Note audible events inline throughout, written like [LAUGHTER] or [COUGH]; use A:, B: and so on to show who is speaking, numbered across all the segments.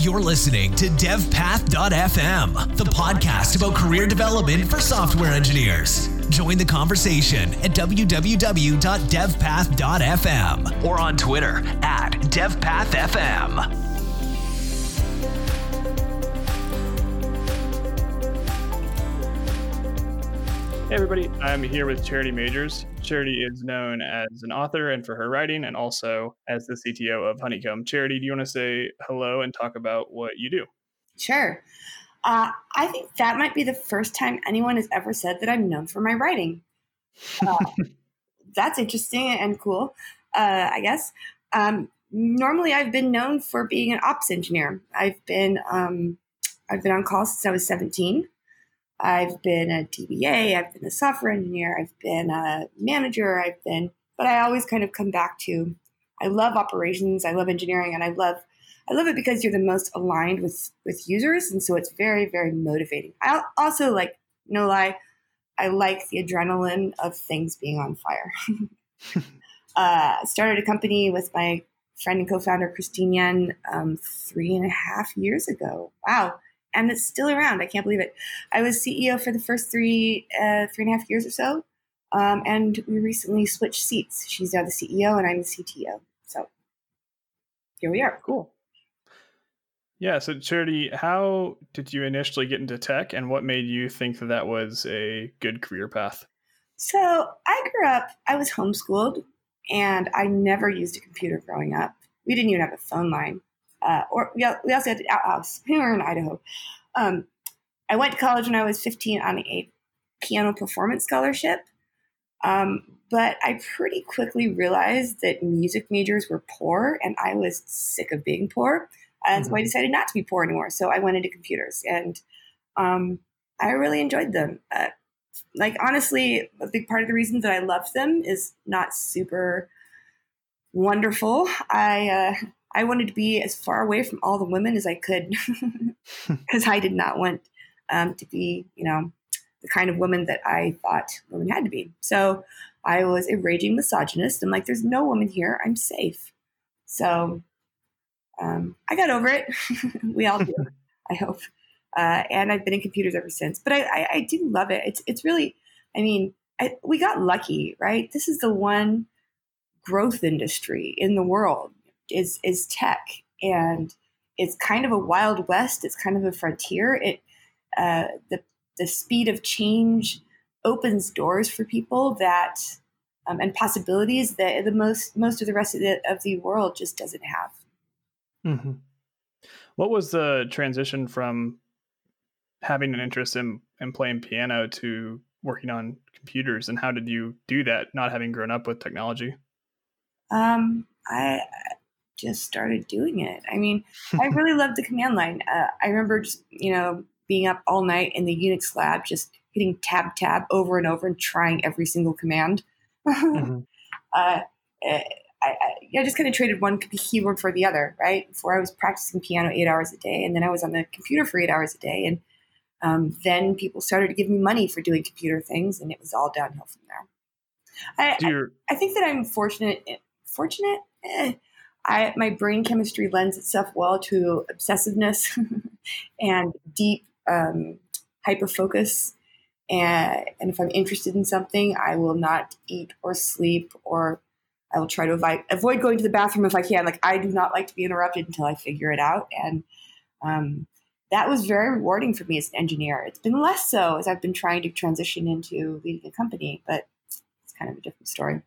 A: You're listening to DevPath.fm, the podcast about career development for software engineers. Join the conversation at www.devpath.fm or on Twitter at DevPathFM.
B: Hey everybody, I'm here with Charity Majors. Charity is known as an author and for her writing and also as the CTO of Honeycomb. Charity, do you want to say hello and talk about what you do?
C: Sure. Uh, I think that might be the first time anyone has ever said that I'm known for my writing. Uh, [LAUGHS] that's interesting and cool, uh, I guess. Um, normally, I've been known for being an ops engineer. I've been um, I've been on call since I was 17. I've been a DBA, I've been a software engineer, I've been a manager, I've been, but I always kind of come back to I love operations, I love engineering, and I love I love it because you're the most aligned with with users, and so it's very very motivating. I also like no lie, I like the adrenaline of things being on fire. [LAUGHS] uh, started a company with my friend and co-founder Christine Yen um, three and a half years ago. Wow and it's still around. I can't believe it. I was CEO for the first three uh, three and a half years or so, um, and we recently switched seats. She's now the CEO, and I'm the CTO. So here we are.
B: Cool. Yeah. So, Charity, how did you initially get into tech, and what made you think that that was a good career path?
C: So, I grew up. I was homeschooled, and I never used a computer growing up. We didn't even have a phone line uh, or we, we also had the outhouse. We were in Idaho. Um, I went to college when I was 15 on a piano performance scholarship. Um, but I pretty quickly realized that music majors were poor and I was sick of being poor. And mm-hmm. so I decided not to be poor anymore. So I went into computers and um, I really enjoyed them. Uh, like, honestly, a big part of the reason that I loved them is not super wonderful. I, uh, I wanted to be as far away from all the women as I could [LAUGHS] because I did not want um, to be, you know, the kind of woman that I thought women had to be. So I was a raging misogynist. I'm like, there's no woman here. I'm safe. So um, I got over it. [LAUGHS] we all do, I hope. Uh, and I've been in computers ever since. But I, I, I do love it. It's it's really, I mean, I, we got lucky, right? This is the one growth industry in the world is is tech, and it's kind of a wild west. It's kind of a frontier. It uh, the the speed of change opens doors for people that um, and possibilities that the most most of the rest of the of the world just doesn't have.
B: Mm-hmm. What was the transition from having an interest in, in playing piano to working on computers, and how did you do that? Not having grown up with technology.
C: Um, I just started doing it. I mean, [LAUGHS] I really loved the command line. Uh, I remember just, you know, being up all night in the Unix lab, just hitting tab tab over and over and trying every single command. [LAUGHS] mm-hmm. uh, eh, I, I, I, just kind of traded one keyboard for the other, right? Before I was practicing piano eight hours a day, and then I was on the computer for eight hours a day, and um, then people started to give me money for doing computer things, and it was all downhill from there. I, I, I, think that I'm fortunate. Fortunate. Eh, I, my brain chemistry lends itself well to obsessiveness [LAUGHS] and deep um, hyper focus. And, and if I'm interested in something, I will not eat or sleep, or I will try to avoid, avoid going to the bathroom if I can. Like, I do not like to be interrupted until I figure it out. And um, that was very rewarding for me as an engineer. It's been less so as I've been trying to transition into leading a company, but it's kind of a different story.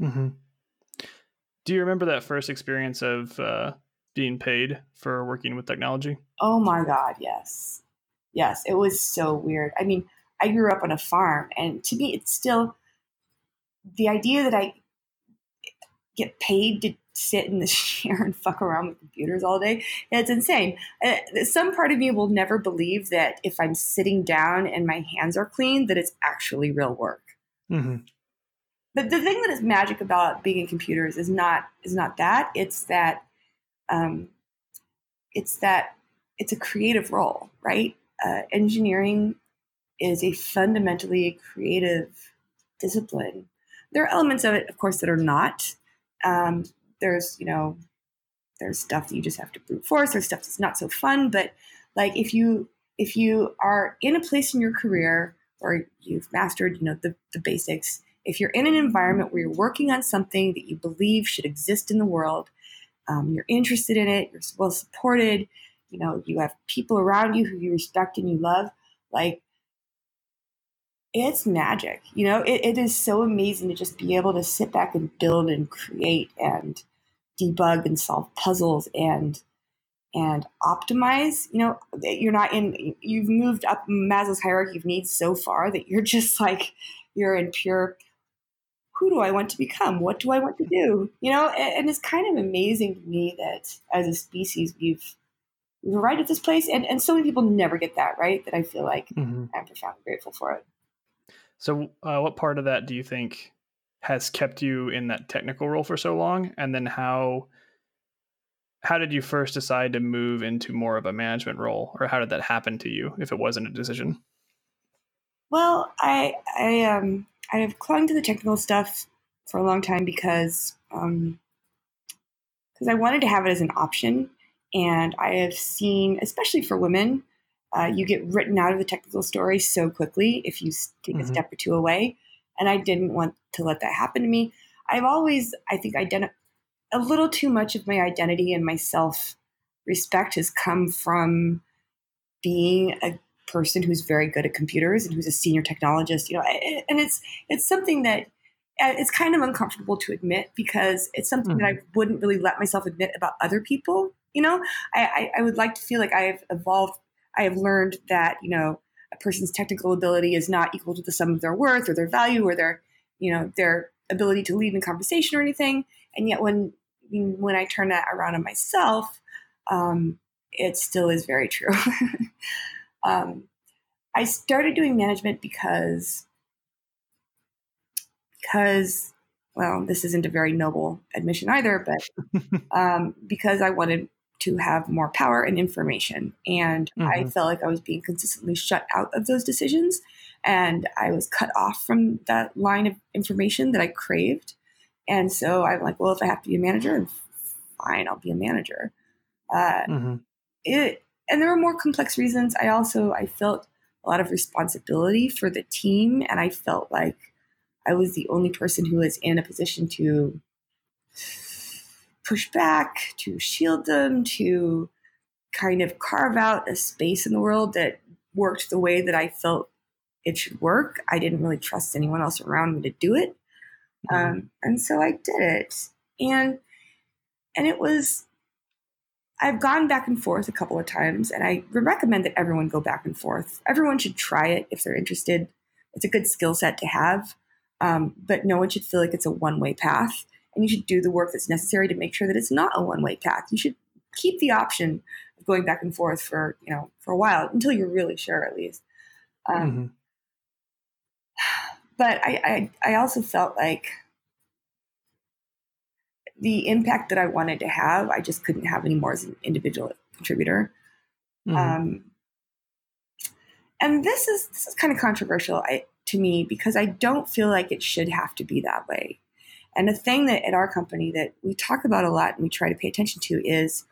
B: Mm-hmm. Do you remember that first experience of uh, being paid for working with technology?
C: Oh my God, yes. Yes, it was so weird. I mean, I grew up on a farm, and to me, it's still the idea that I get paid to sit in the [LAUGHS] chair and fuck around with computers all day. It's insane. Uh, some part of me will never believe that if I'm sitting down and my hands are clean, that it's actually real work. Mm-hmm the, the thing that is magic about being in computers is not is not that it's that um, it's that it's a creative role right uh, engineering is a fundamentally creative discipline there are elements of it of course that are not um, there's you know there's stuff that you just have to brute force. There's stuff that's not so fun. But like if you if you are in a place in your career or you've mastered, you know, the, the basics, if you're in an environment where you're working on something that you believe should exist in the world, um, you're interested in it, you're well supported, you know, you have people around you who you respect and you love, like it's magic. You know, it, it is so amazing to just be able to sit back and build and create and debug and solve puzzles and and optimize. You know, you're not in. You've moved up Maslow's hierarchy of needs so far that you're [LAUGHS] just like you're in pure. Who do I want to become? What do I want to do? You know, and, and it's kind of amazing to me that as a species we've we've arrived at this place, and and so many people never get that right. That I feel like mm-hmm. I'm profoundly grateful for it.
B: So, uh, what part of that do you think has kept you in that technical role for so long? And then how how did you first decide to move into more of a management role, or how did that happen to you if it wasn't a decision?
C: Well, I I um I have clung to the technical stuff for a long time because um because I wanted to have it as an option, and I have seen, especially for women, uh, you get written out of the technical story so quickly if you take mm-hmm. a step or two away. And I didn't want to let that happen to me. I've always, I think, identi- a little too much of my identity and my self respect has come from being a person who's very good at computers and who's a senior technologist. You know, and it's it's something that uh, it's kind of uncomfortable to admit because it's something mm-hmm. that I wouldn't really let myself admit about other people. You know, I, I, I would like to feel like I have evolved I have learned that, you know, a person's technical ability is not equal to the sum of their worth or their value or their, you know, their ability to lead in conversation or anything. And yet when when I turn that around on myself, um, it still is very true. [LAUGHS] um, I started doing management because because well, this isn't a very noble admission either, but [LAUGHS] um, because I wanted to have more power and information. And mm-hmm. I felt like I was being consistently shut out of those decisions. And I was cut off from that line of information that I craved. And so I'm like, well, if I have to be a manager, fine, I'll be a manager. Uh, mm-hmm. It and there were more complex reasons. I also I felt a lot of responsibility for the team, and I felt like I was the only person who was in a position to push back, to shield them, to kind of carve out a space in the world that worked the way that I felt it should work. I didn't really trust anyone else around me to do it. Mm-hmm. Um, and so I did it. And and it was I've gone back and forth a couple of times, and I recommend that everyone go back and forth. Everyone should try it if they're interested. It's a good skill set to have, um, but no one should feel like it's a one way path and you should do the work that's necessary to make sure that it's not a one way path. You should keep the option of going back and forth for you know for a while until you're really sure, at least. Um, mm-hmm. [SIGHS] But I, I I also felt like the impact that I wanted to have, I just couldn't have anymore as an individual contributor. Mm-hmm. Um, and this is this is kind of controversial I, to me because I don't feel like it should have to be that way. And the thing that at our company that we talk about a lot and we try to pay attention to is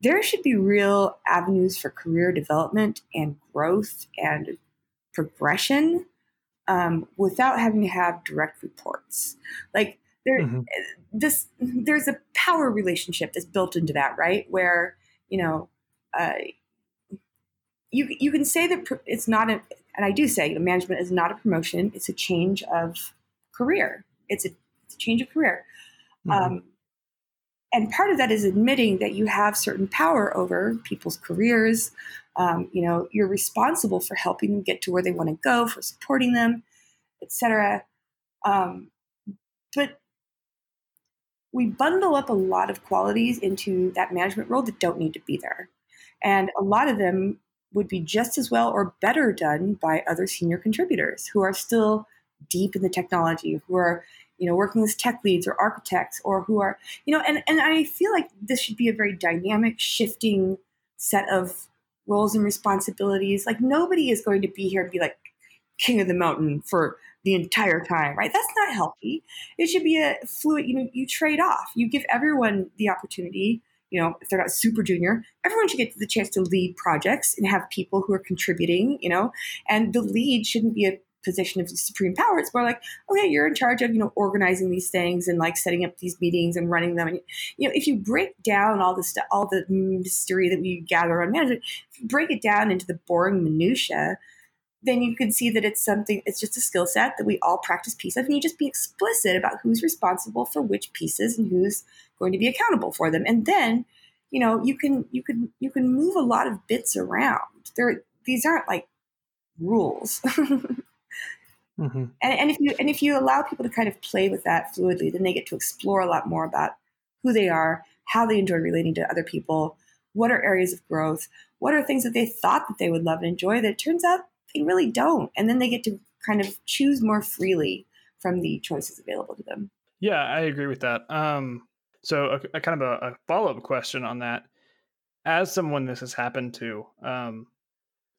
C: there should be real avenues for career development and growth and progression um, without having to have direct reports. Like there, mm-hmm. this there's a power relationship that's built into that, right? Where you know. Uh, you, you can say that it's not a, and I do say management is not a promotion. It's a change of career. It's a change of career. Mm-hmm. Um, and part of that is admitting that you have certain power over people's careers. Um, you know, you're responsible for helping them get to where they want to go, for supporting them, etc. Um, but we bundle up a lot of qualities into that management role that don't need to be there, and a lot of them would be just as well or better done by other senior contributors who are still deep in the technology, who are you know, working as tech leads or architects or who are, you know, and, and I feel like this should be a very dynamic, shifting set of roles and responsibilities. Like nobody is going to be here and be like king of the mountain for the entire time, right? That's not healthy. It should be a fluid, you know, you trade off. You give everyone the opportunity, you know, if they're not super junior, everyone should get the chance to lead projects and have people who are contributing, you know, and the lead shouldn't be a position of supreme power. It's more like, okay, you're in charge of, you know, organizing these things and like setting up these meetings and running them. And, you know, if you break down all the stuff, all the mystery that we gather on management, break it down into the boring minutia, then you can see that it's something, it's just a skill set that we all practice piece of. And you just be explicit about who's responsible for which pieces and who's going to be accountable for them. And then, you know, you can, you can, you can move a lot of bits around. There, these aren't like rules. [LAUGHS] Mm-hmm. And, and if you and if you allow people to kind of play with that fluidly, then they get to explore a lot more about who they are, how they enjoy relating to other people, what are areas of growth, what are things that they thought that they would love and enjoy that it turns out they really don't, and then they get to kind of choose more freely from the choices available to them.
B: Yeah, I agree with that. Um, so a, a kind of a, a follow up question on that: as someone this has happened to, um,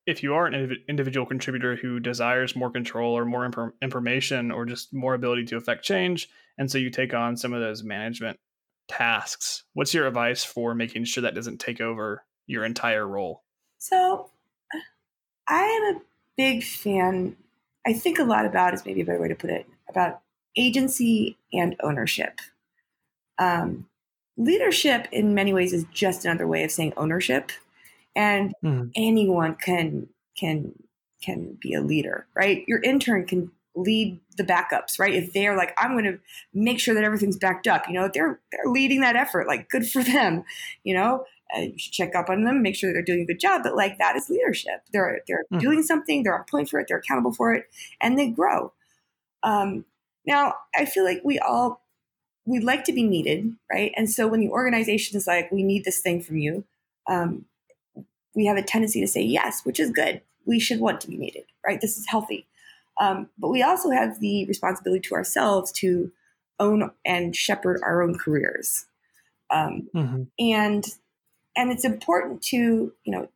B: if you are an individual contributor who desires more control or more imp- information or just more ability to affect change, and so you take on some of those management tasks, what's your advice for making sure that doesn't take over your entire role?
C: So, I am a big fan. I think a lot about is maybe a better way to put it about agency and ownership. Um, leadership, in many ways, is just another way of saying ownership and mm. anyone can can can be a leader right your intern can lead the backups right if they're like i'm going to make sure that everything's backed up you know they're they're leading that effort like good for [LAUGHS] them you know uh, you should check up on them make sure they're doing a good job but like that is leadership they're they're mm. doing something they're on point for it they're accountable for it and they grow um, now i feel like we all we like to be needed right and so when the organization is like we need this thing from you um, we have a tendency to say yes, which is good. We should want to be needed, right? This is healthy. Um, but we also have the responsibility to ourselves to own and shepherd our own careers. Um, mm-hmm. And and it's important to you know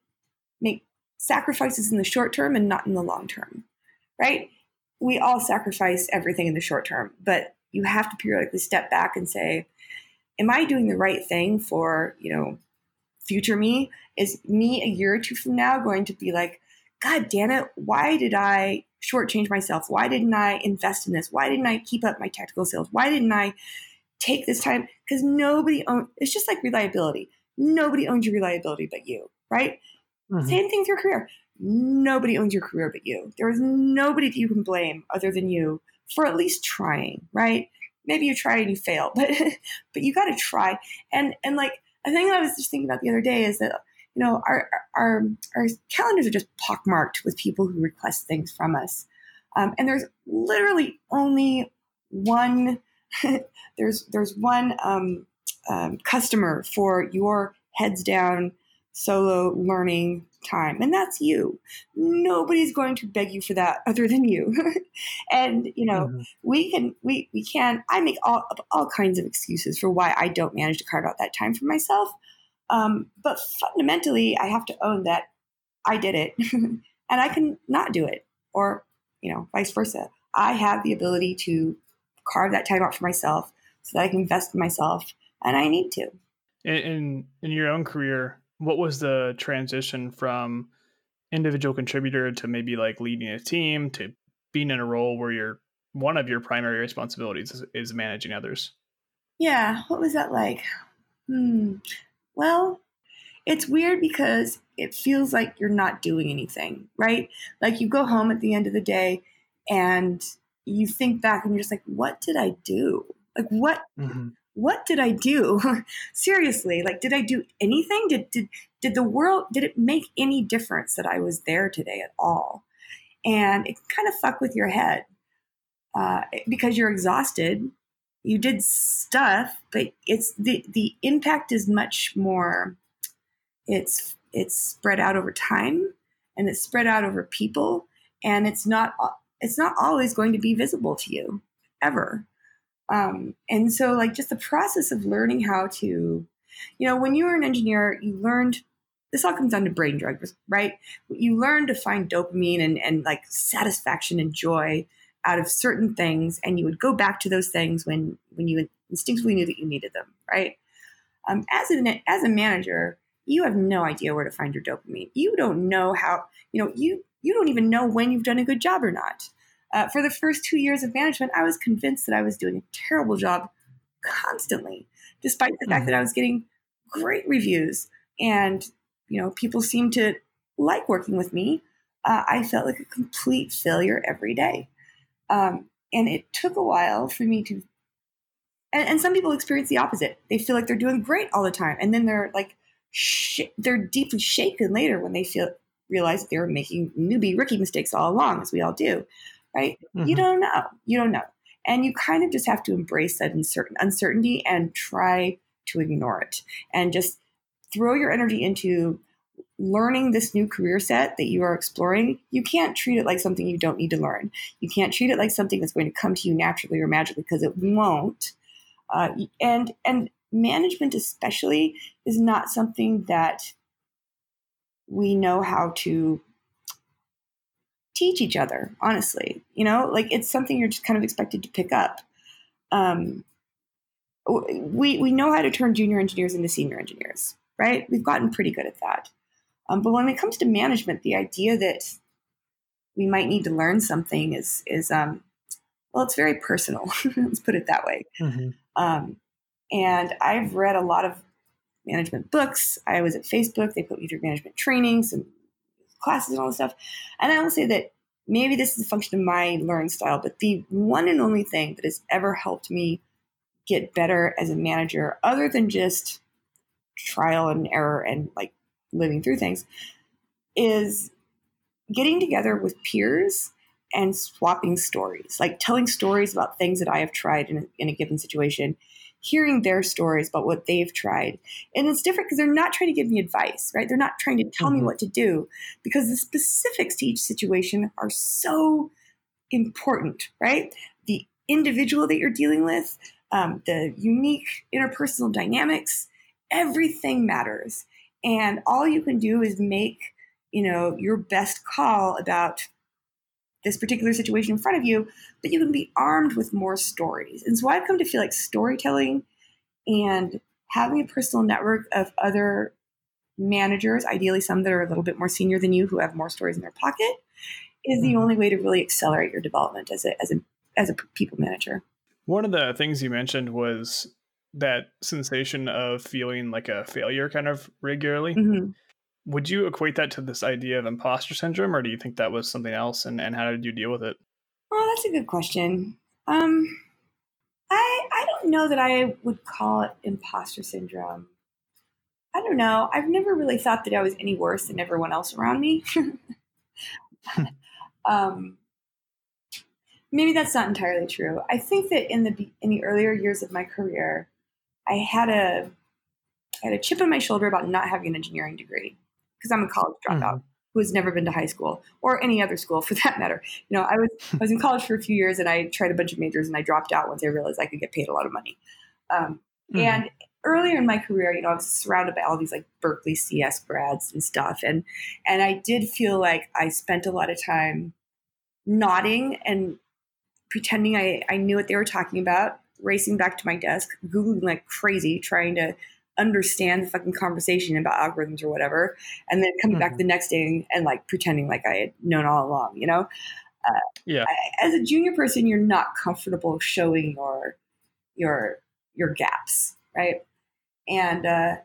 C: make sacrifices in the short term and not in the long term, right? We all sacrifice everything in the short term, but you have to periodically step back and say, "Am I doing the right thing for you know future me is me a year or two from now going to be like, God damn it, why did I shortchange myself? Why didn't I invest in this? Why didn't I keep up my tactical sales Why didn't I take this time? Because nobody owns it's just like reliability. Nobody owns your reliability but you, right? Mm-hmm. Same thing with your career. Nobody owns your career but you. There is nobody that you can blame other than you for at least trying, right? Maybe you try and you fail, [LAUGHS] but but you got to try. And and like a thing that I was just thinking about the other day is that you know our our our calendars are just pockmarked with people who request things from us, um, and there's literally only one. [LAUGHS] there's there's one um, um, customer for your heads down solo learning time. And that's you. Nobody's going to beg you for that [LAUGHS] other than you. [LAUGHS] And you know mm-hmm. we can we we can i make all all kinds of excuses for why i don't manage to carve out that time for myself. Um, but fundamentally i have to own that i did it [LAUGHS] and i can not do it or you know vice versa. I have the ability to carve that time out for myself so that i can invest in myself and i need to
B: in in, in your own career what was the transition from individual contributor to maybe like leading a team to being in a role where you're one of your primary responsibilities is, is managing others?
C: Yeah, what was that like? Hmm. Well, it's weird because it feels like you're not doing anything, right? Like you go home at the end of the day and you think back and you're just like, what did I do? Like what mm-hmm what did I do? [LAUGHS] Seriously, like, did I do anything? Did, did, did the world, did it make any difference that I was there today at all? And it kind of fuck with your head uh, because you're exhausted. You did stuff, but it's the, the impact is much more, it's, it's spread out over time and it's spread out over people and it's not, it's not always going to be visible to you ever. Um, and so, like, just the process of learning how to, you know, when you were an engineer, you learned this all comes down to brain drugs, right? You learn to find dopamine and, and like satisfaction and joy out of certain things, and you would go back to those things when when you instinctively knew that you needed them, right? Um, as a as a manager, you have no idea where to find your dopamine. You don't know how you know you you don't even know when you've done a good job or not. Uh, for the first two years of management, I was convinced that I was doing a terrible job constantly, despite the mm-hmm. fact that I was getting great reviews and you know people seemed to like working with me. Uh, I felt like a complete failure every day, um, and it took a while for me to. And, and, some people experience the opposite. They feel like they're doing great all the time, and then they're like, sh- they're deeply shaken later when they feel realize they were making newbie rookie mistakes all along, as we all do, right? Mm-hmm. You don't know. You don't know. And you kind of just have to embrace that uncertain uncertainty and try to ignore it and just throw your energy into learning this new career set that you are exploring. You can't treat it like something you don't need to learn. You can't treat it like something that's going to come to you naturally or magically because it won't. Uh, and and management especially is not something that we know how to teach each other honestly you know? Like it's something you're just kind of expected to pick up. Um, we we know how to turn junior engineers into senior engineers right? We've gotten pretty good at that. Um, but when it comes to management the idea that we might need to learn something is is um, well it's very personal [LAUGHS] let's put it that way. Mm-hmm. um, and i've read a lot of management books. I was at facebook. They put me through management trainings and classes and all this stuff. And I will say that maybe this is a function of my learning style, but the one and only thing that has ever helped me get better as a manager, other than just trial and error and like living through things, is getting together with peers and swapping stories, like telling stories about things that I have tried in a, in a given situation hearing their stories about what they've tried. And it's different because they're not trying to give me advice, right? They're not trying to tell mm-hmm. me what to do because the specifics to each situation are so important, right? The individual that you're dealing with, um, the unique interpersonal dynamics, everything matters. And all you can do is make, you know, your best call about this particular situation in front of you, but you can be armed with more stories. And so I've come to feel like storytelling and having a personal network of other managers, ideally some that are a little bit more senior than you who have more stories in their pocket, is the mm-hmm. only way to really accelerate your development as a as a as a people manager.
B: One of the things you mentioned was that sensation of feeling like a failure kind of regularly. Mm-hmm. Would you equate that to this idea of imposter syndrome, or do you think that was something else? And, and how did you deal with it?
C: Oh, that's a good question. Um, I I don't know that I would call it imposter syndrome. I don't know. I've never really thought that I was any worse than everyone else around me. [LAUGHS] um, maybe that's not entirely true. I think that in the in the earlier years of my career, I had a I had a chip on my shoulder about not having an engineering degree because I'm a college dropout mm-hmm. who has never been to high school or any other school for that matter. You know, I was [LAUGHS] I was in college for a few years and I tried a bunch of majors and I dropped out once I realized I could get paid a lot of money. Um, mm-hmm. And earlier in my career, you know, I was surrounded by all these like Berkeley CS grads and stuff, and and I did feel like I spent a lot of time nodding and pretending I, I knew what they were talking about, racing back to my desk, googling like crazy, trying to understand the fucking conversation about algorithms or whatever, and then coming mm-hmm. back the next day and, and, like pretending like I had known all along, you know?
B: Uh, yeah.
C: I, as a junior person, you're not comfortable showing your your your gaps, right? And uh,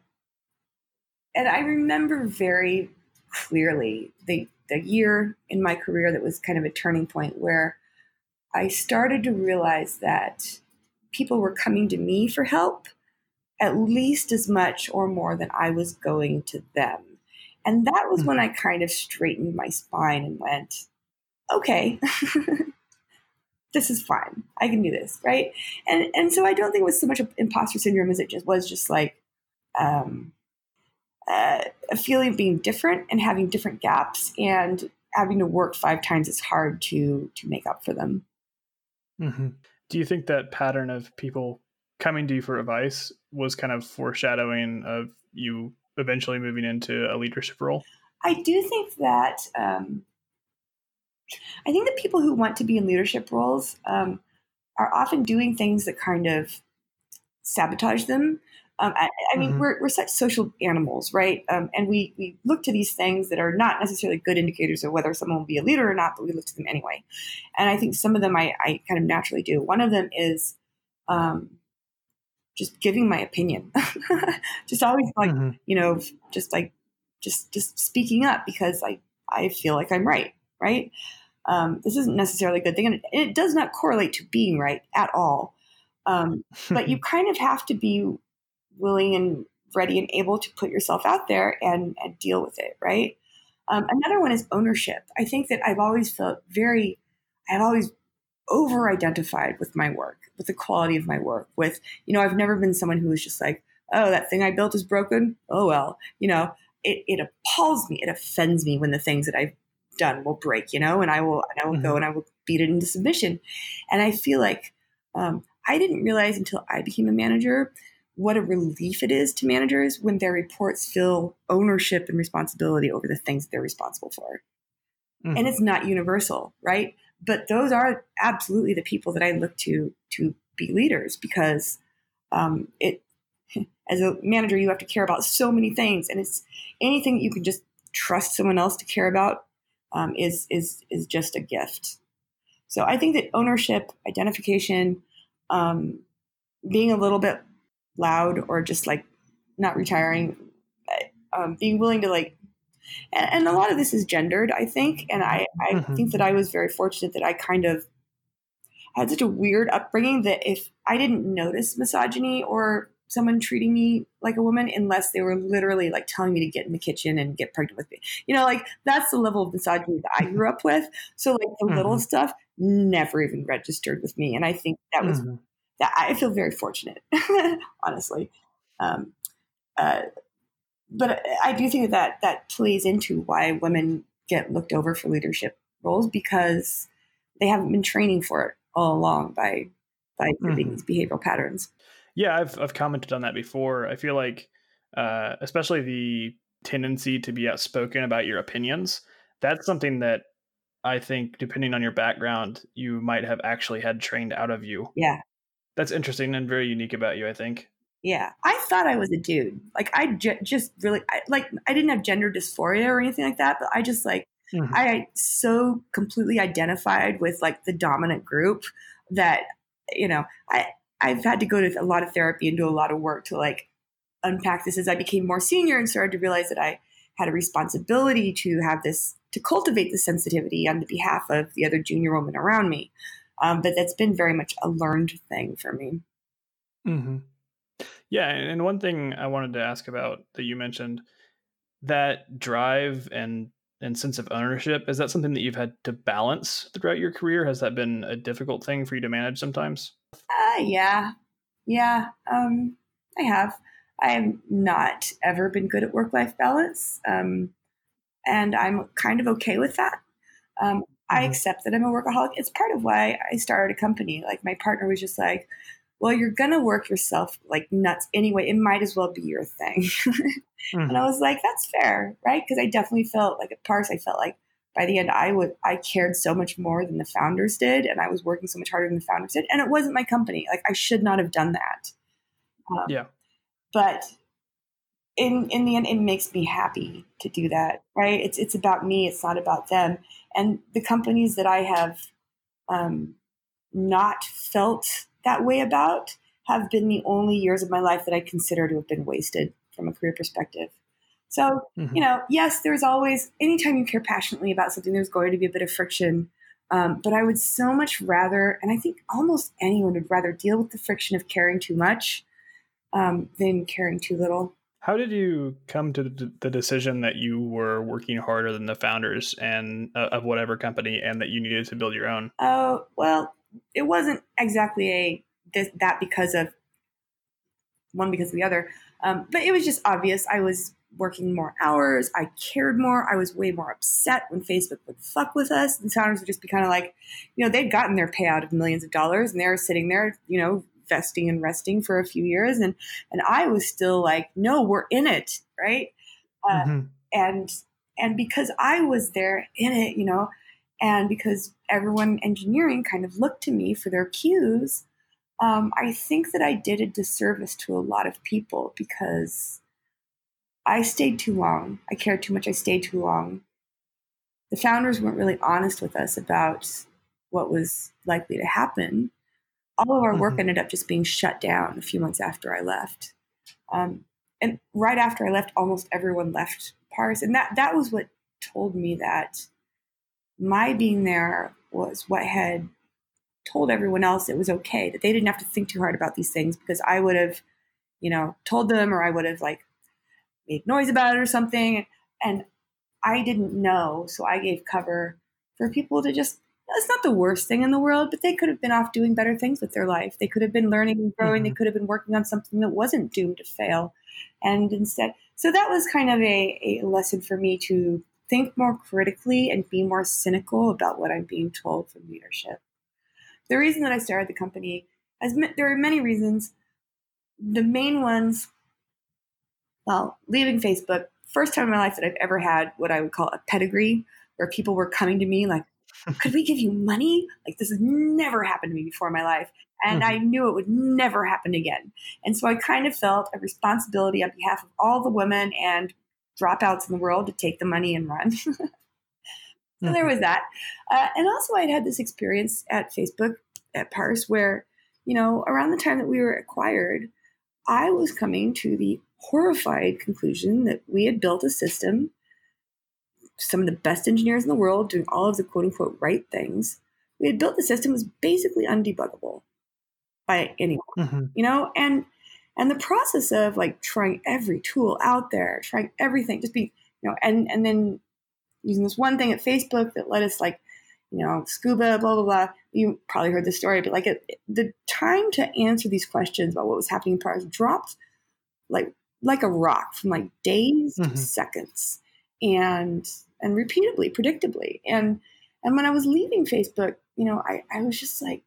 C: and I remember very clearly the the year in my career that was kind of a turning point where I started to realize that people were coming to me for help at least as much or more than I was going to them. And that was mm-hmm. when I kind of straightened my spine and went, okay, [LAUGHS] this is fine. I can do this, right? And and so I don't think it was so much imposter syndrome as it just was just like um, uh, a feeling of being different and having different gaps and having to work five times as hard to to make up for them.
B: Mm-hmm. Do you think that pattern of people coming to you for advice was kind of foreshadowing of you eventually moving into a leadership role?
C: I do think that um, I think that people who want to be in leadership roles um, are often doing things that kind of sabotage them Um, I, I, mean, mm-hmm. we're, we're such social animals, right? Um, and we, we look to these things that are not necessarily good indicators of whether someone will be a leader or not, but we look to them anyway. And I think some of them I, I kind of naturally do. One of them is um, just giving my opinion, [LAUGHS] just always like, mm-hmm. you know, just like, just, just speaking up because I, I feel like I'm right, right? Um, this isn't necessarily a good thing. And it, it, does not correlate to being right at all. Um, but you [LAUGHS] kind of have to be willing and ready and able to put yourself out there and, and deal with it, right? Um, another one is ownership. I think that I've always felt very, I've always over identified with my work, with the quality of my work, with, you know, I've never been someone who was just like, oh, that thing I built is broken. Oh, well, you know, it, it appalls me. It offends me when the things that I've done will break, you know, and I will, and I will mm-hmm. go and I will beat it into submission. And I feel like um, I didn't realize until I became a manager what a relief it is to managers when their reports feel ownership and responsibility over the things they're responsible for. Mm-hmm. And it's not universal, right? But those are absolutely the people that I look to to be leaders because um, it [LAUGHS] as a manager you have to care about so many things and it's anything that you can just trust someone else to care about um, is is is just a gift. So I think that ownership, identification, um, being a little bit loud or just like not retiring, um, being willing to like, and, and, a lot of this is gendered, I think, and I I mm-hmm. think that I was very fortunate that I kind of had such a weird upbringing that if I didn't notice misogyny or someone treating me like a woman unless they were literally like telling me to get in the kitchen and get pregnant with me. You know, like that's the level of misogyny that I grew up with. So like the mm-hmm. little stuff never even registered with me. And I think that was mm-hmm. that I feel very fortunate, [LAUGHS] honestly. Um, uh, but I do think that that plays into why women get looked over for leadership roles because they haven't been training for it all along by by mm-hmm. these behavioral patterns.
B: Yeah, I've I've commented on that before. I feel like, uh, especially the tendency to be outspoken about your opinions. That's something that I think, depending on your background, you might have actually had trained out of you.
C: Yeah,
B: that's interesting and very unique about you. I think.
C: Yeah, I thought I was a dude. Like I j- just really I, like I didn't have gender dysphoria or anything like that, but I just like mm-hmm. I so completely identified with like the dominant group that you know I I've had to go to a lot of therapy and do a lot of work to like unpack this as I became more senior and started to realize that I had a responsibility to have this to cultivate the sensitivity on the behalf of the other junior women around me. Um, but that's been very much a learned thing for me.
B: Mm-hmm. Yeah, and one thing I wanted to ask about that you mentioned that drive and and sense of ownership is that something that you've had to balance throughout your career? Has that been a difficult thing for you to manage sometimes?
C: Uh, yeah. Yeah. Um, I have. I have not ever been good at work life balance. Um, and I'm kind of okay with that. Um, mm-hmm. I accept that I'm a workaholic. It's part of why I started a company. Like my partner was just like, well, you're going to work yourself like nuts anyway. It might as well be your thing. mm-hmm. [LAUGHS] And I was like, that's fair, right? Because I definitely felt like at Parse, I felt like by the end I would I cared so much more than the founders did and I was working so much harder than the founders did and it wasn't my company like I should not have done that
B: um, yeah
C: but in in the end it makes me happy to do that right it's it's about me it's not about them and the companies that I have um, not felt that way about have been the only years of my life that I consider to have been wasted from a career perspective so, mm-hmm. you know, yes, there's always, anytime you care passionately about something, there's going to be a bit of friction. Um, but I would so much rather, and I think almost anyone would rather deal with the friction of caring too much um, than caring too little.
B: How did you come to the decision that you were working harder than the founders and uh, of whatever company, and that you needed to build your own?
C: Oh well, it wasn't exactly a this, that because of one because of the other, um, but it was just obvious. I was working more hours. I cared more. I was way more upset when Facebook would fuck with us. And founders would just be kind of like, you know, they'd gotten their payout of millions of dollars and they were sitting there, you know, vesting and resting for a few years. And, and I was still like, no, we're in it. Right. Uh, mm-hmm. And, and because I was there in it, you know, and because everyone engineering kind of looked to me for their cues, um, I think that I did a disservice to a lot of people because I stayed too long. I cared too much. I stayed too long. The founders weren't really honest with us about what was likely to happen. All of our work mm-hmm. ended up just being shut down a few months after I left. Um, and right after I left, almost everyone left Parse, And that, that was what told me that my being there was what had told everyone else it was okay, that they didn't have to think too hard about these things because I would have, you know, told them or I would have like made noise about it or something. And I didn't know. So I gave cover for people to just, it's not the worst thing in the world, but they could have been off doing better things with their life. They could have been learning and growing. Mm-hmm. They could have been working on something that wasn't doomed to fail. And instead, so that was kind of a, a lesson for me to think more critically and be more cynical about what I'm being told from leadership. The reason that I started the company, as there are many reasons. The main ones, well, leaving Facebook, first time in my life that I've ever had what I would call a pedigree, where people were coming to me like, [LAUGHS] could we give you money? Like this has never happened to me before in my life. And mm-hmm. I knew it would never happen again. And so I kind of felt a responsibility on behalf of all the women and dropouts in the world to take the money and run. [LAUGHS] so mm-hmm. there was that. Uh, and also, I'd had this experience at Facebook at Parse where, you know, around the time that we were acquired, I was coming to the horrified conclusion that we had built a system, some of the best engineers in the world doing all of the quote unquote right things. We had built the system was basically undebuggable by anyone, mm-hmm. you know, and and the process of like trying every tool out there, trying everything, just be, you know, and and then using this one thing at Facebook that let us like, you know, scuba, blah blah blah. You probably heard the story, but like it, the time to answer these questions about what was happening in Parse dropped like like a rock from like days mm-hmm. to seconds, and and repeatedly, predictably, and and when I was leaving Facebook, you know, I I was just like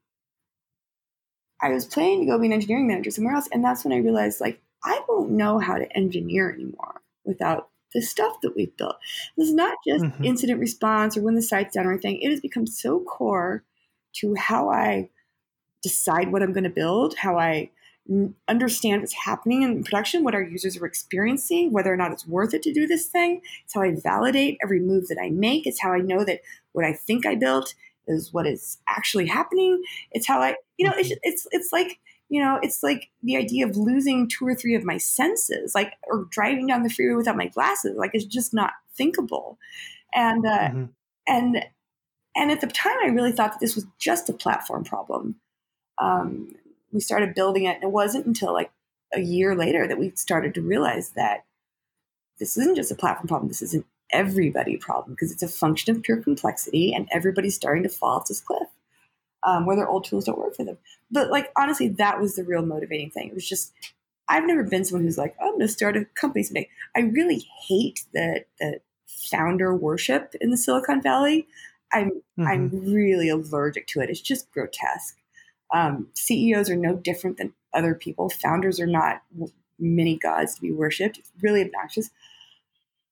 C: I was planning to go be an engineering manager somewhere else. And that's when I realized, like, I don't know how to engineer anymore without the stuff that we've built. This is not just mm-hmm. incident response or when the site's down or anything. It has become so core to how I decide what I'm going to build, how I understand what's happening in production, what our users are experiencing, whether or not it's worth it to do this thing. It's how I validate every move that I make. It's how I know that what I think I built is what is actually happening. It's how I, you know, it's, it's, it's like, you know, it's like the idea of losing two or three of my senses, like, or driving down the freeway without my glasses. Like, it's just not thinkable. And, uh, mm-hmm. and, and at the time, I really thought that this was just a platform problem. Um, we started building it, and it wasn't until like a year later that we started to realize that this isn't just a platform problem. This is an everybody problem because it's a function of pure complexity and everybody's starting to fall off this cliff um, where their old tools don't work for them. But like honestly, that was the real motivating thing. It was just I've never been someone who's like, oh, I'm going to start a company today. I really hate the the founder worship in the Silicon Valley. I'm mm-hmm. I'm really allergic to it. It's just grotesque. Um, CEOs are no different than other people. Founders are not many gods to be worshipped. It's really obnoxious.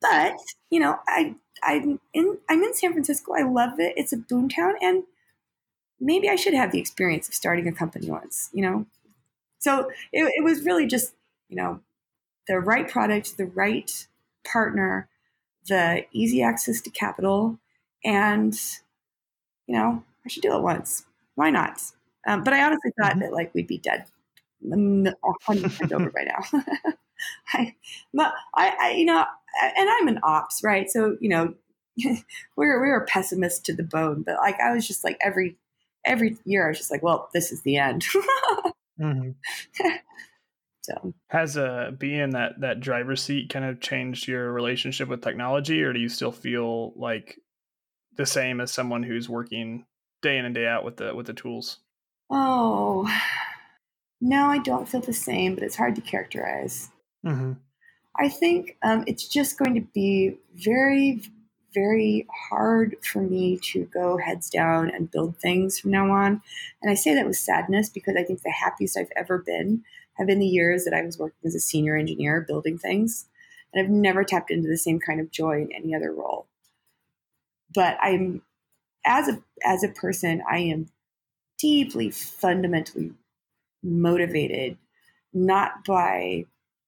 C: But you know, I I'm in I'm in San Francisco. I love it. It's a boomtown, and maybe I should have the experience of starting a company once. You know, so it, it was really just you know the right product, the right partner, the easy access to capital, and you know I should do it once. Why not? Um, but I honestly thought mm-hmm. that like we'd be dead, hundred percent over by now. [LAUGHS] I, I, I, you know, and I'm an ops, right? So, you know, [LAUGHS] we're we're a pessimist to the bone. But like, I was just like every every year, I was just like, well, this is the end. mm-hmm. [LAUGHS]
B: so, has uh, being that that driver's seat kind of changed your relationship with technology, or do you still feel like the same as someone who's working day in and day out with the with the tools?
C: Oh, [SIGHS] no, I don't feel the same, but it's hard to characterize. Mm-hmm. I think um, it's just going to be very, very hard for me to go heads down and build things from now on. And I say that with sadness because I think the happiest I've ever been have been the years that I was working as a senior engineer building things. And I've never tapped into the same kind of joy in any other role. But I'm as a as a person, I am deeply fundamentally motivated not by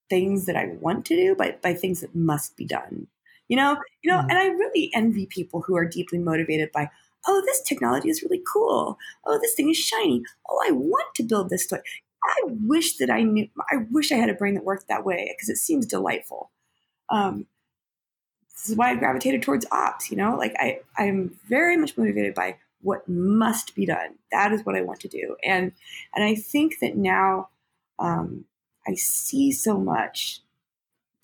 C: things that I want to do, but by things that must be done. You know, you know, mm-hmm. and I really envy people who are deeply motivated by, oh, this technology is really cool. Oh, this thing is shiny. Oh, I want to build this toy. I wish that I knew. I wish I had a brain that worked that way because it seems delightful. Um, this is why I gravitated towards ops. You know, like I, I'm very much motivated by what must be done. That is what I want to do, and and I think that now um, I see so much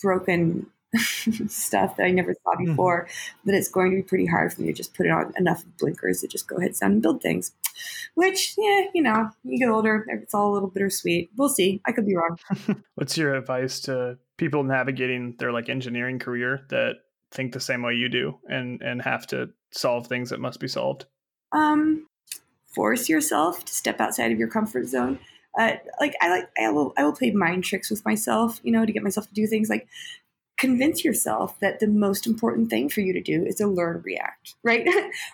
C: broken [LAUGHS] stuff that I never saw mm-hmm. before mm-hmm. that it's going to be pretty hard for me to just put it on enough blinkers to just go ahead and build things. Which, yeah, you know, you get older, it's all a little bittersweet. We'll see. I could be wrong. [LAUGHS]
B: What's your advice to people navigating their like engineering career that think the same way you do and and have to solve things that must be solved?
C: Um, force yourself to step outside of your comfort zone. Uh, like I like I will I will play mind tricks with myself, you know, to get myself to do things like convince yourself that the most important thing for you to do is to learn React, [LAUGHS] right?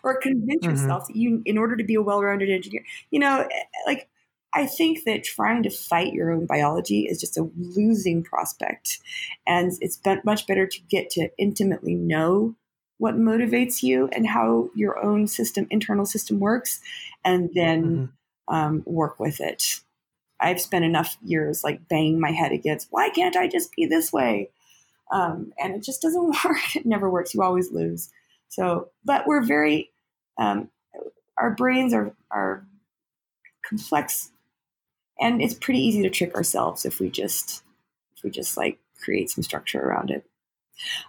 C: or convince mm-hmm. yourself that you, in order to be a well-rounded engineer, you know, like I think that trying to fight your own biology is just a losing prospect, and it's much better to get to intimately know what motivates you and how your own system, internal system works, and then mm-hmm. um, work with it. I've spent enough years like banging my head against why can't I just be this way? Um, and it just doesn't [LAUGHS] work. It never works. You always lose. So, but we're very, um, our brains are, are complex and it's pretty easy to trick ourselves if we just, if we just like create some structure around it.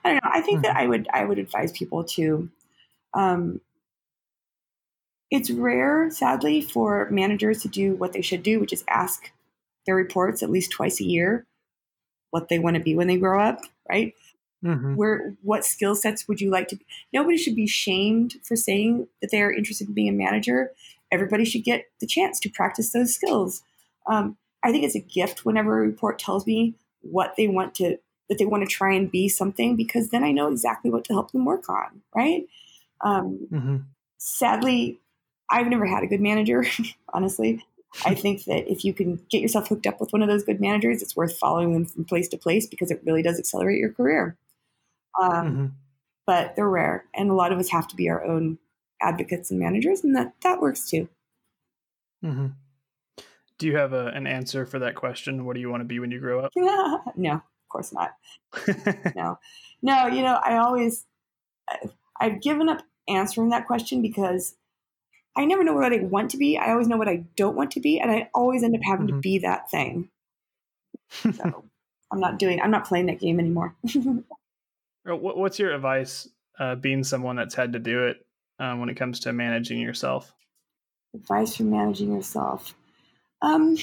C: I don't know. I think mm-hmm. that I would, I would advise people to, um, it's rare, sadly, for managers to do what they should do, which is ask their reports at least twice a year what they want to be when they grow up, right? Mm-hmm. Where what skill sets would you like to? Be? Nobody should be shamed for saying that they are interested in being a manager. Everybody should get the chance to practice those skills. Um, I think it's a gift whenever a report tells me what they want to that they want to try and be something because then I know exactly what to help them work on. Right? Um, mm-hmm. Sadly, I've never had a good manager, [LAUGHS] honestly. I think that if you can get yourself hooked up with one of those good managers, it's worth following them from place to place because it really does accelerate your career. Um, mm-hmm. But they're rare, and a lot of us have to be our own advocates and managers, and that that works too.
B: Mm-hmm. Do you have a, an answer for that question? What do you want to be when you grow up? [LAUGHS]
C: no, of course not. [LAUGHS] no, no. You know, I always I've given up answering that question because I never know what I want to be. I always know what I don't want to be, and I always end up having mm-hmm. to be that thing. So [LAUGHS] I'm not doing. I'm not playing that game anymore. [LAUGHS]
B: What's your advice, uh, being someone that's had to do it um, when it comes to managing yourself?
C: Advice for managing yourself. Um,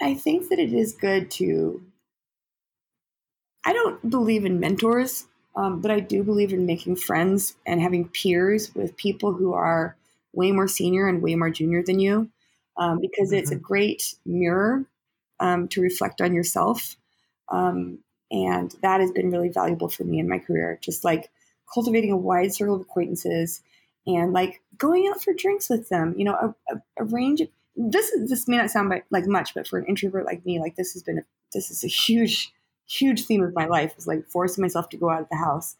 C: I think that it is good to. I don't believe in mentors, um, but I do believe in making friends and having peers with people who are way more senior and way more junior than you um, because mm-hmm. it's a mm-hmm. great mirror um, to reflect on yourself. Um, and that has been really valuable for me in my career, just like cultivating a wide circle of acquaintances and like going out for drinks with them, you know, a, a, a range of this is, this may not sound like much, but for an introvert like me, like this has been a, this is a huge, huge theme of my life is like forcing myself to go out of the house.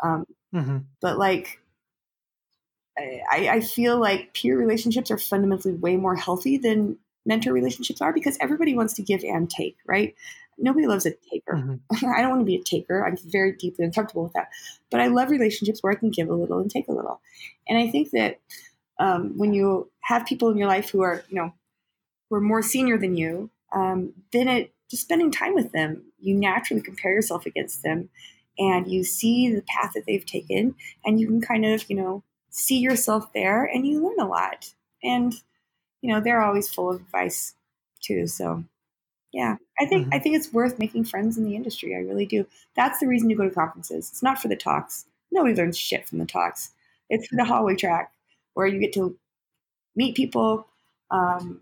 C: Um, mm-hmm. But like I, I feel like peer relationships are fundamentally way more healthy than mentor relationships are because everybody wants to give and take, right? Nobody loves a taker. Mm-hmm. [LAUGHS] I don't want to be a taker. I'm very deeply uncomfortable with that. But I love relationships where I can give a little and take a little. And I think that um, when you have people in your life who are, you know, who are more senior than you, um, then it just spending time with them, you naturally compare yourself against them and you see the path that they've taken and you can kind of, you know, see yourself there and you learn a lot. And, you know, they're always full of advice too. So yeah, I think, mm-hmm. I think it's worth making friends in the industry. I really do. That's the reason you go to conferences. It's not for the talks. Nobody learns shit from the talks. It's for the hallway track where you get to meet people. Um,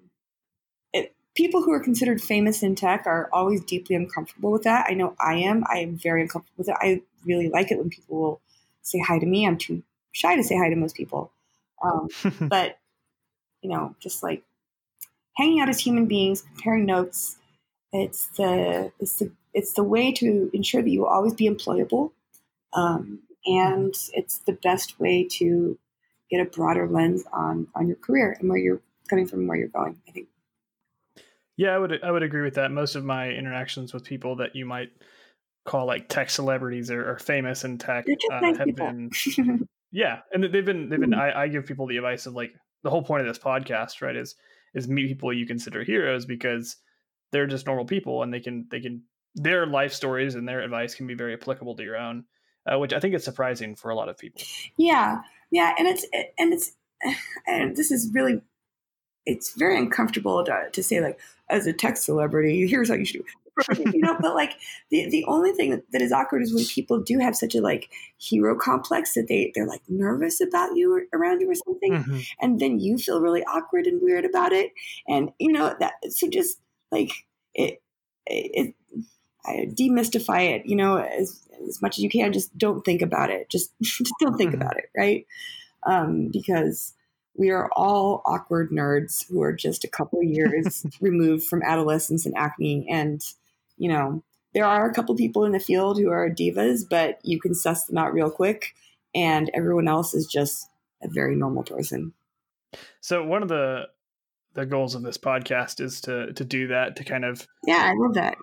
C: it, people who are considered famous in tech are always deeply uncomfortable with that. I know I am. I am very uncomfortable with it. I really like it when people will say hi to me. I'm too shy to say hi to most people. Um, [LAUGHS] but you know, just like hanging out as human beings, comparing notes. It's the it's the it's the way to ensure that you will always be employable, um, and it's the best way to get a broader lens on on your career and where you're coming from, and where you're going. I think.
B: Yeah, I would I would agree with that. Most of my interactions with people that you might call like tech celebrities or, or famous in tech uh, nice have people. been [LAUGHS] yeah, and they've been they've been. Mm. I, I give people the advice of like the whole point of this podcast, right? Is is meet people you consider heroes because they're just normal people and they can they can their life stories and their advice can be very applicable to your own, uh, which I think is surprising for a lot of people.
C: Yeah, yeah, and it's and it's [SIGHS] and this is really it's very uncomfortable to, to say like as a tech celebrity here's how you should do you know but like the, the only thing that is awkward is when people do have such a like hero complex that they they're like nervous about you or around you or something mm-hmm. and then you feel really awkward and weird about it and you know that so just like it it, it I demystify it you know as as much as you can just don't think about it just [LAUGHS] just don't think mm-hmm. about it right um, because we are all awkward nerds who are just a couple years [LAUGHS] removed from adolescence and acne. And, you know, there are a couple people in the field who are divas, but you can suss them out real quick. And everyone else is just a very normal person.
B: So one of the the goals of this podcast is to to do that to kind of
C: yeah i love that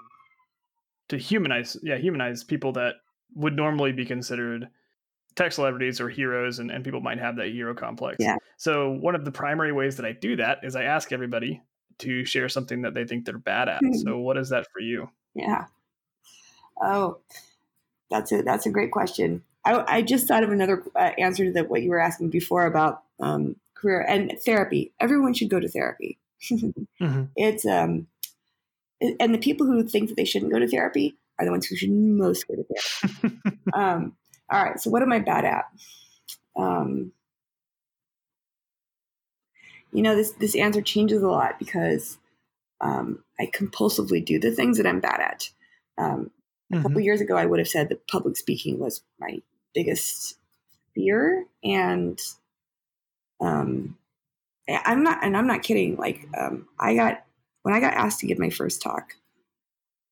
B: to humanize yeah humanize people that would normally be considered tech celebrities or heroes and, and people might have that hero complex.
C: Yeah.
B: So one of the primary ways that I do that is I ask everybody to share something that they think they're bad at. Mm-hmm. So what is that for you?
C: Yeah. Oh, that's a that's a great question. I, I just thought of another uh, answer to the, what you were asking before about um, career and therapy. Everyone should go to therapy. [LAUGHS] mm-hmm. It's um, and the people who think that they shouldn't go to therapy are the ones who should most go to [LAUGHS] therapy. um, all right, so what am I bad at? Um, you know, this this answer changes a lot because um, I compulsively do the things that I'm bad at. Um, a mm-hmm. couple years ago, I would have said that public speaking was my biggest fear, and um, I'm not, and I'm not kidding. Like, um, I got when I got asked to give my first talk,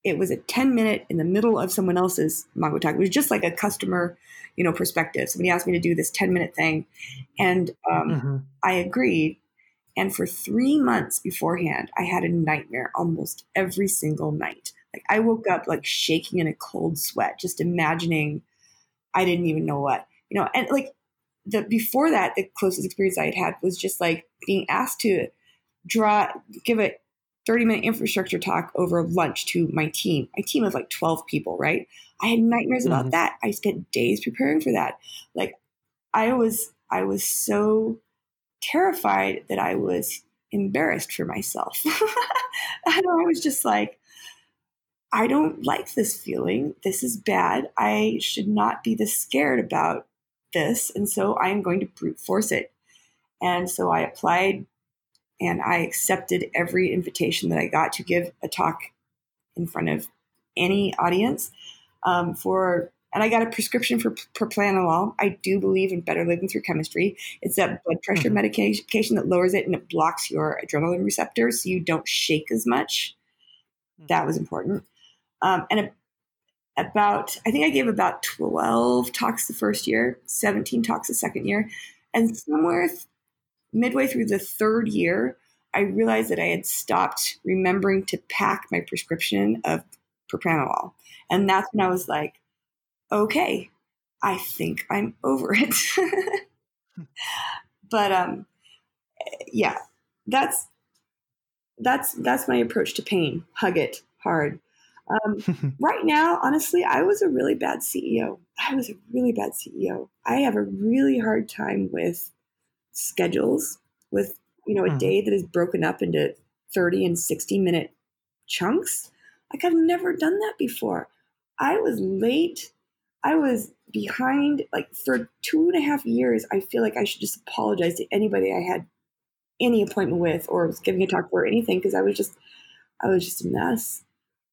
C: it was a 10 minute in the middle of someone else's Mongo talk. It was just like a customer, you know, perspective. Somebody asked me to do this 10 minute thing. And um, mm-hmm. I agreed. And for three months beforehand, I had a nightmare almost every single night. Like I woke up like shaking in a cold sweat, just imagining I didn't even know what, you know, and like the before that, the closest experience I had had was just like being asked to draw, give a 30 minute infrastructure talk over lunch to my team. My team of like 12 people, right? I had nightmares mm-hmm. about that. I spent days preparing for that. Like I was I was so terrified that I was embarrassed for myself. [LAUGHS] and I was just like I don't like this feeling. This is bad. I should not be this scared about this. And so I am going to brute force it. And so I applied and I accepted every invitation that I got to give a talk in front of any audience um, for and I got a prescription for propranolol. I do believe in better living through chemistry. It's that blood pressure mm-hmm. medication that lowers it and it blocks your adrenaline receptors so you don't shake as much. Mm-hmm. That was important. Um, and a, about, I think I gave about 12 talks the first year, 17 talks the second year. And somewhere midway through the third year, I realized that I had stopped remembering to pack my prescription of propranolol. And that's when I was like, okay, I think I'm over it. [LAUGHS] but um yeah, that's that's that's my approach to pain. Hug it hard. Um, [LAUGHS] right now, honestly, I was a really bad CEO. I was a really bad CEO. I have a really hard time with schedules with you know a mm. day that is broken up into 30 and 60 minute chunks like i've never done that before i was late i was behind like for two and a half years i feel like i should just apologize to anybody i had any appointment with or was giving a talk for or anything because i was just i was just a mess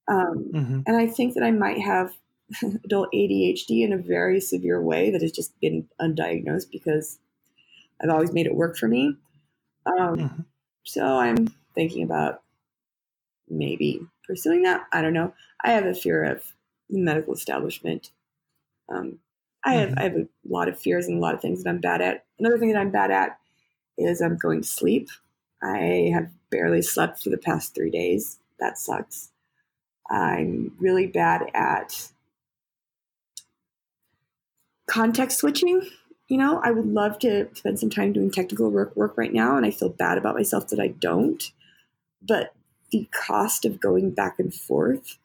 C: um, mm-hmm. and i think that i might have [LAUGHS] adult adhd in a very severe way that has just been undiagnosed because I've always made it work for me. Um, mm-hmm. So I'm thinking about maybe pursuing that. I don't know. I have a fear of the medical establishment. Um, I have mm-hmm. I have a lot of fears and a lot of things that I'm bad at. Another thing that I'm bad at is I'm going to sleep. I have barely slept for the past three days. That sucks. I'm really bad at context switching. You know, I would love to spend some time doing technical work, work right now, and I feel bad about myself that I don't. But the cost of going back and forth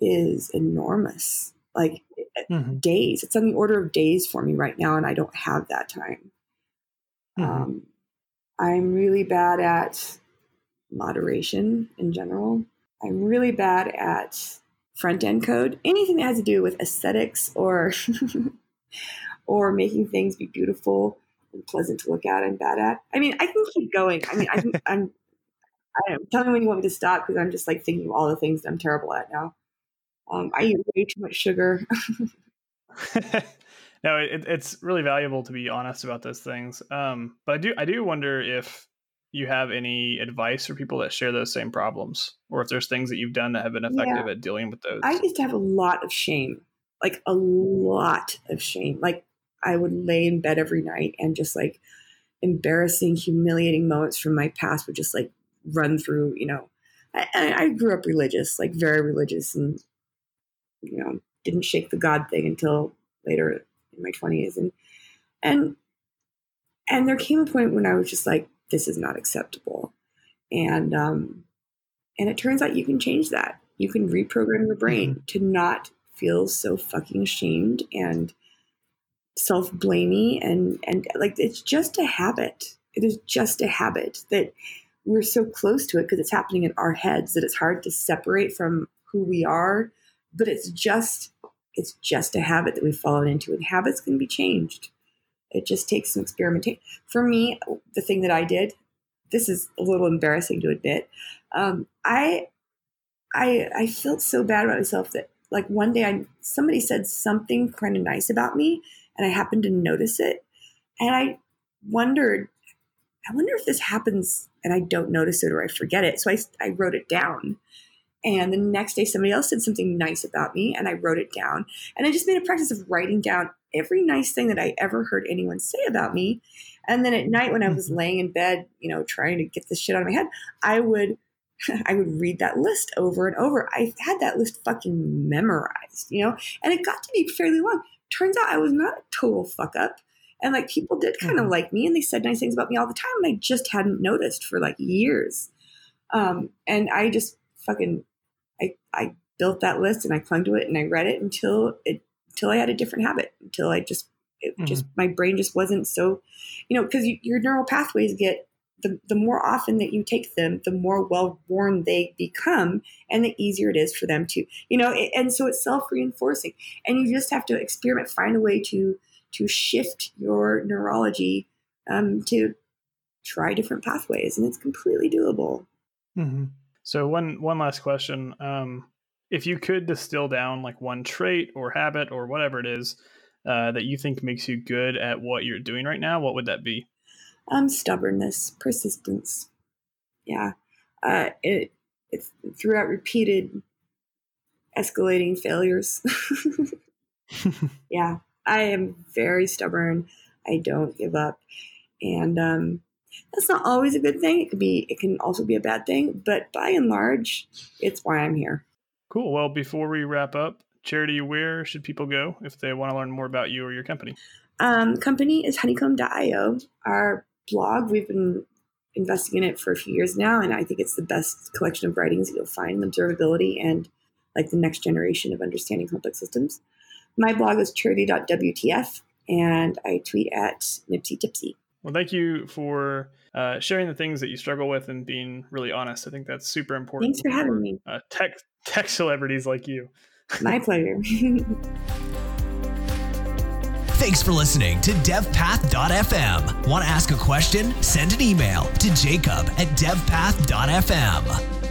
C: is enormous. Like mm-hmm. days, it's on the order of days for me right now, and I don't have that time. Mm-hmm. Um, I'm really bad at moderation in general. I'm really bad at front end code. Anything that has to do with aesthetics or [LAUGHS] or making things be beautiful and pleasant to look at, I'm bad at. I mean, I can keep going. I mean, I can, I'm I am. Tell me when you want me to stop because I'm just like thinking of all the things that I'm terrible at now. Um, I eat way too much sugar. [LAUGHS]
B: no, it, it's really valuable to be honest about those things. Um, but I do, I do wonder if you have any advice for people that share those same problems, or if there's things that you've done that have been effective yeah. at dealing with those.
C: I used to have a lot of shame, like a lot of shame. Like I would lay in bed every night and just like embarrassing, humiliating moments from my past would just like run through. You know, I, I grew up religious, like very religious, and you know, didn't shake the God thing until later in my twenties, and and and there came a point when I was just like, this is not acceptable, and um, and it turns out you can change that. You can reprogram your brain mm-hmm. to not feel so fucking ashamed and self blamey and and like it's just a habit. It is just a habit that we're so close to it because it's happening in our heads that it's hard to separate from who we are but it's just it's just a habit that we've fallen into and habits can be changed. It just takes some experimentation. For me the thing that i did this is a little embarrassing to admit um, i i i felt so bad about myself that like one day i somebody said something kind of nice about me and i happened to notice it and i wondered i wonder if this happens and i don't notice it or i forget it so i, I wrote it down and the next day, somebody else said something nice about me, and I wrote it down. And I just made a practice of writing down every nice thing that I ever heard anyone say about me. And then at night, when I was mm-hmm. laying in bed, you know, trying to get this shit out of my head, I would. [LAUGHS] I would read that list over and over. I had that list fucking memorized, you know, and it got to be fairly long. Turns out I was not a total fuck up. And like people did kind of mm-hmm. like me and they said nice things about me all the time. And I just hadn't noticed for like years. Um, and I just fucking I, I built that list and I clung to it and I read it until it until I had a different habit until I just it mm-hmm. just my brain just wasn't so you know because you, your neural pathways get the, the more often that you take them the more well worn they become and the easier it is for them to you know it, and so it's self-reinforcing and you just have to experiment find a way to to shift your neurology um, to try different pathways and it's completely doable
B: mm-hmm. So one one last question: um, if you could distill down like one trait or habit or whatever it is uh, that you think makes you good at what you're doing right now, what would that be?
C: Um, stubbornness, persistence. Yeah, uh, it it's throughout repeated escalating failures. [LAUGHS] [LAUGHS] yeah, I am very stubborn. I don't give up, and um, that's not always a good thing. It could be it can also be a bad thing, but by and large, it's why I'm here.
B: Cool. Well, before we wrap up, Charity, where should people go if they want to learn more about you or your company?
C: Um, company is honeycomb.io. Our blog, we've been investing in it for a few years now, and I think it's the best collection of writings that you'll find in observability and like the next generation of understanding complex systems. My blog is charity.wtf, and I tweet at mipsytipsy.
B: Well, thank you for uh, sharing the things that you struggle with and being really honest. I think that's super important.
C: Thanks for having me.
B: Uh, tech [LAUGHS] tech celebrities like you.
C: My pleasure. [LAUGHS]
A: Thanks for listening to devpath.fm. Want to ask a question? Send an email to jacob at devpath.fm.